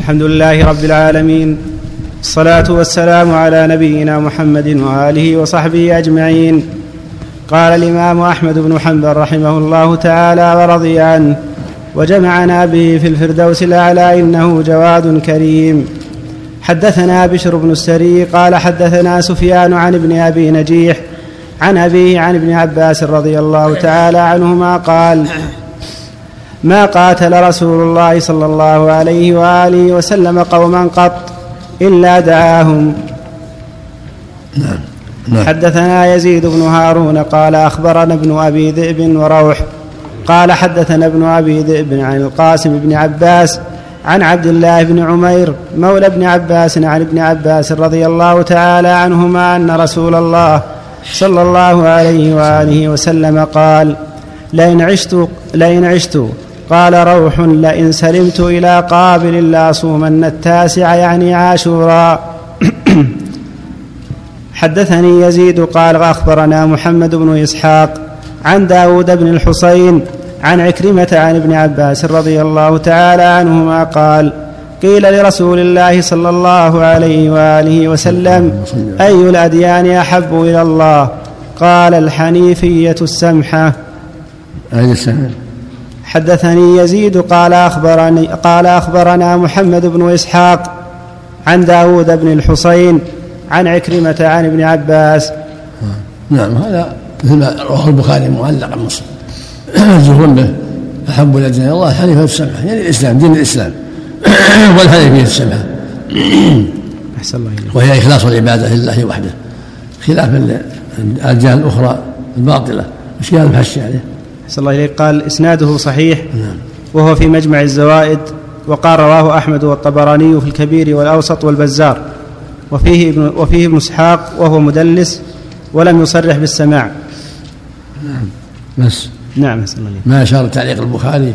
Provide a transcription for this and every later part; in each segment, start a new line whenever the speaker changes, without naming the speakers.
الحمد لله رب العالمين الصلاة والسلام على نبينا محمد وآله وصحبه أجمعين. قال الإمام أحمد بن حنبل رحمه الله تعالى ورضي عنه وجمعنا به في الفردوس الأعلى إنه جواد كريم. حدثنا بشر بن السري قال حدثنا سفيان عن ابن أبي نجيح عن أبيه عن ابن عباس رضي الله تعالى عنهما قال ما قاتل رسول الله صلى الله عليه وآله وسلم قوما قط إلا دعاهم نعم. نعم. حدثنا يزيد بن هارون قال أخبرنا ابن أبي ذئب وروح قال حدثنا ابن أبي ذئب عن القاسم بن عباس عن عبد الله بن عمير مولى ابن عباس عن ابن عباس رضي الله تعالى عنهما أن رسول الله صلى الله عليه وآله وسلم قال لئن عشت لئن عشت قال روح لئن سلمت إلى قابل لأصومن التاسع يعني عاشورا. حدثني يزيد قال أخبرنا محمد بن إسحاق عن داود بن الحصين عن عكرمة عن ابن عباس رضي الله تعالى عنهما قال قيل لرسول الله صلى الله عليه وآله وسلم أي الأديان أحب إلى الله؟ قال الحنيفية السمحة.
أي السمحة؟
حدثني يزيد قال أخبرني قال أخبرنا محمد بن إسحاق عن داود بن الحصين عن عكرمة عن ابن عباس.
نعم هذا مثل ما رواه البخاري معلقا مصر الزهور به أحب الأديان إلى الله الحنيفة السمحة يعني الإسلام دين الإسلام. والحنيفية السمحة أحسن الله وهي إخلاص العبادة لله وحده. خلاف الأديان الأخرى الباطلة مش هذا المحشي عليه
أحسن الله إليك قال إسناده صحيح نعم. وهو في مجمع الزوائد وقال رواه أحمد والطبراني في الكبير والأوسط والبزار وفيه ابن وفيه ابن إسحاق وهو مدلس ولم يصرح بالسماع.
نعم. بس.
نعم
الله ما أشار تعليق البخاري.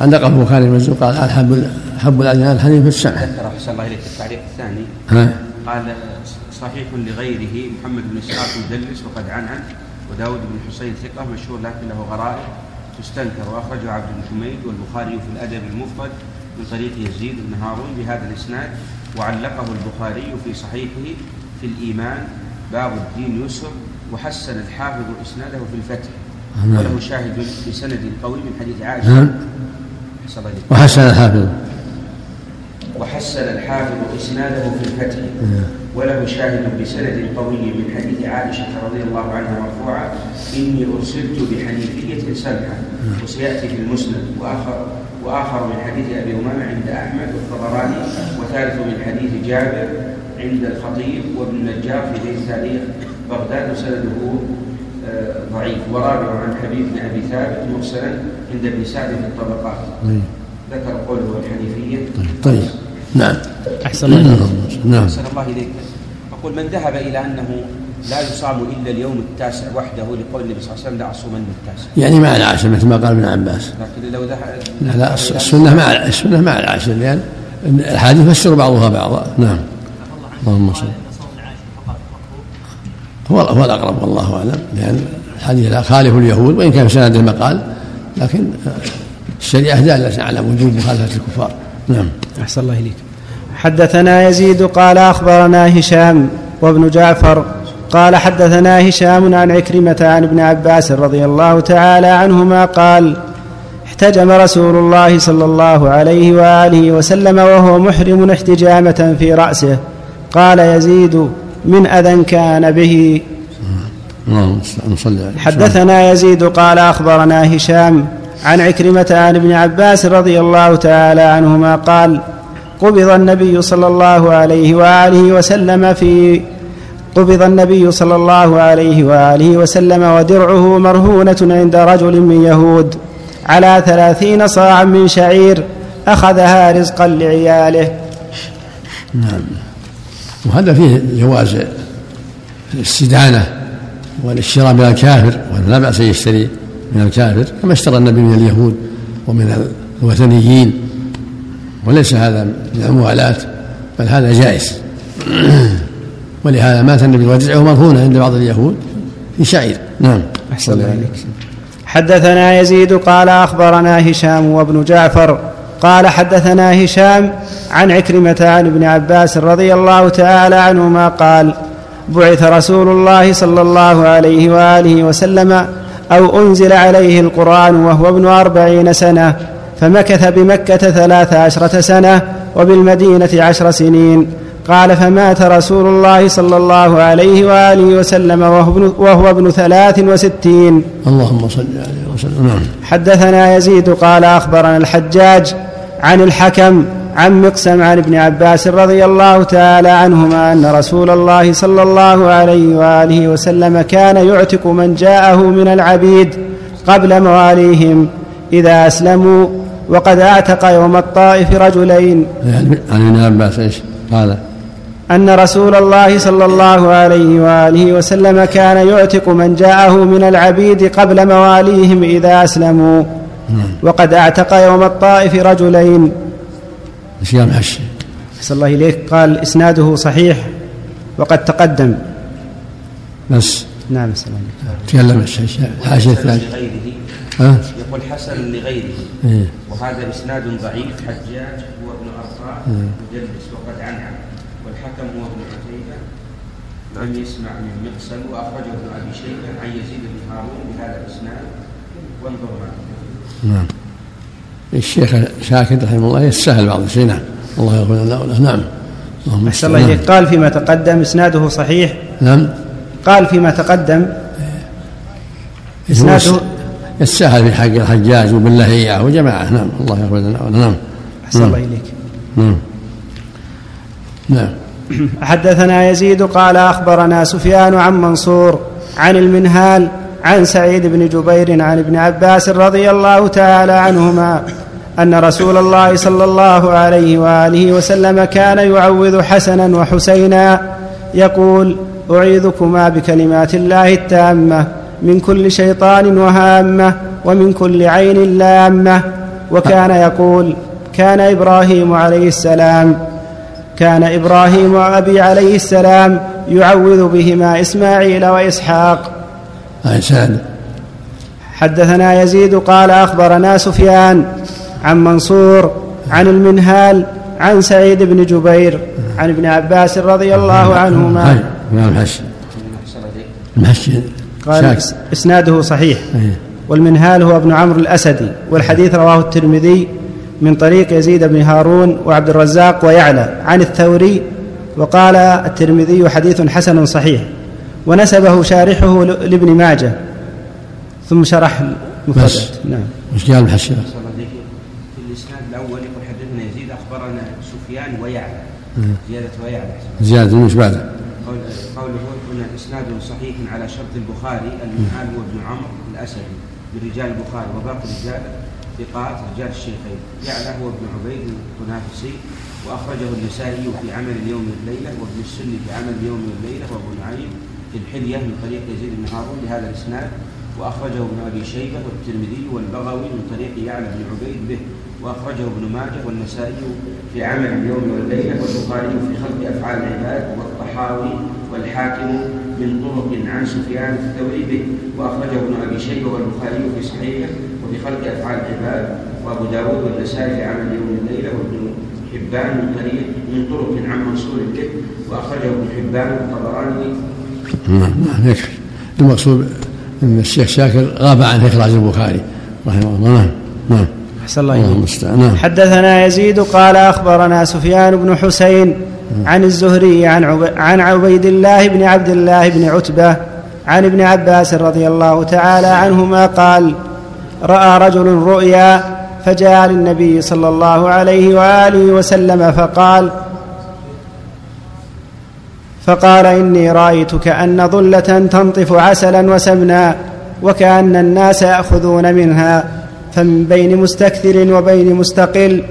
نقل البخاري المزوق قال أحب أحب الأديان الحديث في السمع.
أحسن الله إليك. التعليق الثاني. ها؟ قال صحيح لغيره محمد بن إسحاق مدلس وقد عنعن وداود بن حسين ثقة مشهور لكن له غرائب تستنكر وأخرجه عبد بن حميد والبخاري في الأدب المفرد من طريق يزيد بن هارون بهذا الإسناد وعلقه البخاري في صحيحه في الإيمان باب الدين يسر وحسن الحافظ إسناده في الفتح. وله شاهد بسند قوي من حديث عائشة نعم.
وحسن الحافظ
وحسن الحافظ إسناده في الفتح. وله شاهد بسند قوي من حديث عائشة رضي الله عنها مرفوعة إني أرسلت بحنيفية سمحة وسيأتي في المسند وآخر وآخر من حديث أبي أمامة عند أحمد والطبراني وثالث من حديث جابر عند الخطيب وابن النجار في بيت تاريخ بغداد وسنده آه، ضعيف ورابع عن حبيب بن أبي ثابت مرسلا عند ابن سعد في الطبقات طيب. ذكر قوله الحنيفية
طيب, طيب. نعم.
أحسن الله
نعم. أحسن الله إليك. أقول من ذهب إلى أنه لا يصام إلا اليوم التاسع وحده لقول النبي صلى الله عليه وسلم لا أصومن التاسع.
يعني مع العاشر مثل ما قال ابن عباس.
لكن لو ذهب
لا لا السنة مع السنة مع العاشر لأن الحديث يفسر بعضها بعضا. نعم. اللهم صل. هو هو الأقرب والله أعلم لأن الحديث لا خالف اليهود وإن كان في سند المقال لكن الشريعة دالة على وجوب مخالفة الكفار. نعم.
أحسن الله إليك. حدثنا يزيد قال أخبرنا هشام وابن جعفر قال حدثنا هشام عن عكرمة عن ابن عباس رضي الله تعالى عنهما قال احتجم رسول الله صلى الله عليه وآله وسلم وهو محرم احتجامة في رأسه. قال يزيد من أذى كان به. حدثنا يزيد قال أخبرنا هشام عن عكرمة عن ابن عباس رضي الله تعالى عنهما قال قبض النبي صلى الله عليه وآله وسلم في قبض النبي صلى الله عليه وآله وسلم ودرعه مرهونة عند رجل من يهود على ثلاثين صاعا من شعير أخذها رزقا لعياله.
نعم. وهذا فيه جواز الاستدانة والاشتراء من الكافر ولا بأس يشتري. من الكافر كما اشترى النبي من اليهود ومن الوثنيين. وليس هذا من الموالاة بل هذا جائز. ولهذا مات النبي ودرعه مرهونة عند بعض اليهود في شعير. نعم.
أحسن الله عليك. حدثنا يزيد قال أخبرنا هشام وابن جعفر قال حدثنا هشام عن عكرمة عن ابن عباس رضي الله تعالى عنهما قال بعث رسول الله صلى الله عليه وآله وسلم أو أنزل عليه القرآن وهو ابن أربعين سنة فمكث بمكة ثلاث عشرة سنة وبالمدينة عشر سنين. قال فمات رسول الله صلى الله عليه وآله وسلم وهو ابن, وهو ابن ثلاث وستين.
اللهم صل عليه وسلم. نعم.
حدثنا يزيد قال أخبرنا الحجاج عن الحكم عن مقسم عن ابن عباس رضي الله تعالى عنهما أن رسول الله صلى الله عليه وآله وسلم كان يعتق من جاءه من العبيد قبل مواليهم إذا أسلموا وقد أعتق يوم الطائف رجلين.
عن ابن عباس إيش؟ قال.
أن رسول الله صلى الله عليه وآله وسلم كان يعتق من جاءه من العبيد قبل مواليهم إذا أسلموا. نعم. وقد أعتق يوم الطائف رجلين.
صيام حش
أحسن الله إليك. قال إسناده صحيح وقد تقدم.
بس.
نعم الله
تكلم الحاشية الثانية
ها؟ يقول حسن لغيره. إيه؟ وهذا إسناد ضعيف. حجاج هو ابن أرطاء إيه. مدلس وقد عنها والحكم هو ابن عتيبة. لم يسمع من مقسم. وأخرجه ابن أبي شيبة عن يزيد بن هارون بهذا الإسناد. وانظر معه
نعم. الشيخ شاكر رحمه الله يستاهل بعض الشيء. نعم. الله يغفر لنا وله نعم.
اللهم أحسن الله. إليك قال فيما تقدم إسناده صحيح.
نعم.
قال فيما تقدم
إسناده يستاهل في حق الحجاج وبالله إياه وجماعة. نعم. الله يغفر لنا وله نعم.
أحسن الله إليك.
نعم. نعم.
حدثنا يزيد قال أخبرنا سفيان عن منصور عن المنهال عن سعيد بن جبير عن ابن عباس رضي الله تعالى عنهما أن رسول الله صلى الله عليه وآله وسلم كان يعوذ حسنا وحسينا يقول أعيذكما بكلمات الله التامة من كل شيطان وهامة ومن كل عين لامة. وكان يقول كان إبراهيم عليه السلام كان إبراهيم وأبي عليه السلام يعوذ بهما إسماعيل
وإسحاق.
حدثنا يزيد قال أخبرنا سفيان عن منصور عن المنهال عن سعيد بن جبير عن ابن عباس رضي الله عنهما.
نعم المحشي.
قال إسناده صحيح. والمنهال هو ابن عمرو الأسدي والحديث رواه الترمذي من طريق يزيد بن هارون وعبد الرزاق ويعلى. عن الثوري وقال الترمذي حديث حسن صحيح. ونسبه شارحه لابن ماجه. ثم شرح المفردات
نعم. وش قال الحشيه؟
في الاسناد الأول يقول حدثنا يزيد اخبرنا سفيان ويعلى زيادة ويعلى
زيادة مش بعده
قوله هنا إسناد صحيح على شرط البخاري المنهال هو ابن عمرو الأسدي من رجال البخاري وباقي الرجال ثقات رجال الشيخين. يعلى هو ابن عبيد التنافسي وأخرجه النسائي في عمل اليوم والليلة وابن السني في عمل اليوم والليلة وابو نعيم في الحلية من طريق يزيد بن هارون بهذا الإسناد. وأخرجه ابن أبي شيبة والترمذي والبغوي من طريق يعلى بن عبيد به. وأخرجه ابن ماجه والنسائي في عمل اليوم والليلة والبخاري في خلق أفعال العباد والطحاوي والحاكم من طرق عن سفيان الثوري به وأخرجه ابن أبي شيبة والبخاري في صحيحه وفي خلق أفعال العباد. وأبو داود والنسائي في عمل اليوم والليلة وابن حبان من طريق من طرق عن منصور به وأخرجه ابن حبان والطبراني.
نعم المقصود أن الشيخ شاكر غاب عن إخراج البخاري رحمه الله. نعم نعم.
أحسن الله إليك. نعم. حدثنا يزيد قال أخبرنا سفيان بن حسين عن الزهري عن عن عبيد الله بن عبد الله بن عتبة عن ابن عباس رضي الله تعالى عنهما قال رأى رجل رؤيا فجاء للنبي صلى الله عليه وآله وسلم فقال فقال إني رايت كان ظلة تنطف عسلا وسمنا وكأن الناس يأخذون منها. فمن بين مستكثر وبين مستقل.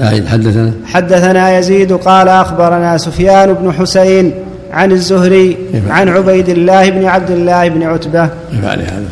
أعد حدثنا.
حدثنا يزيد قال أخبرنا سفيان بن حسين عن الزهري عن عبيد الله بن عبد الله بن عتبة.
كيف عليه هذا؟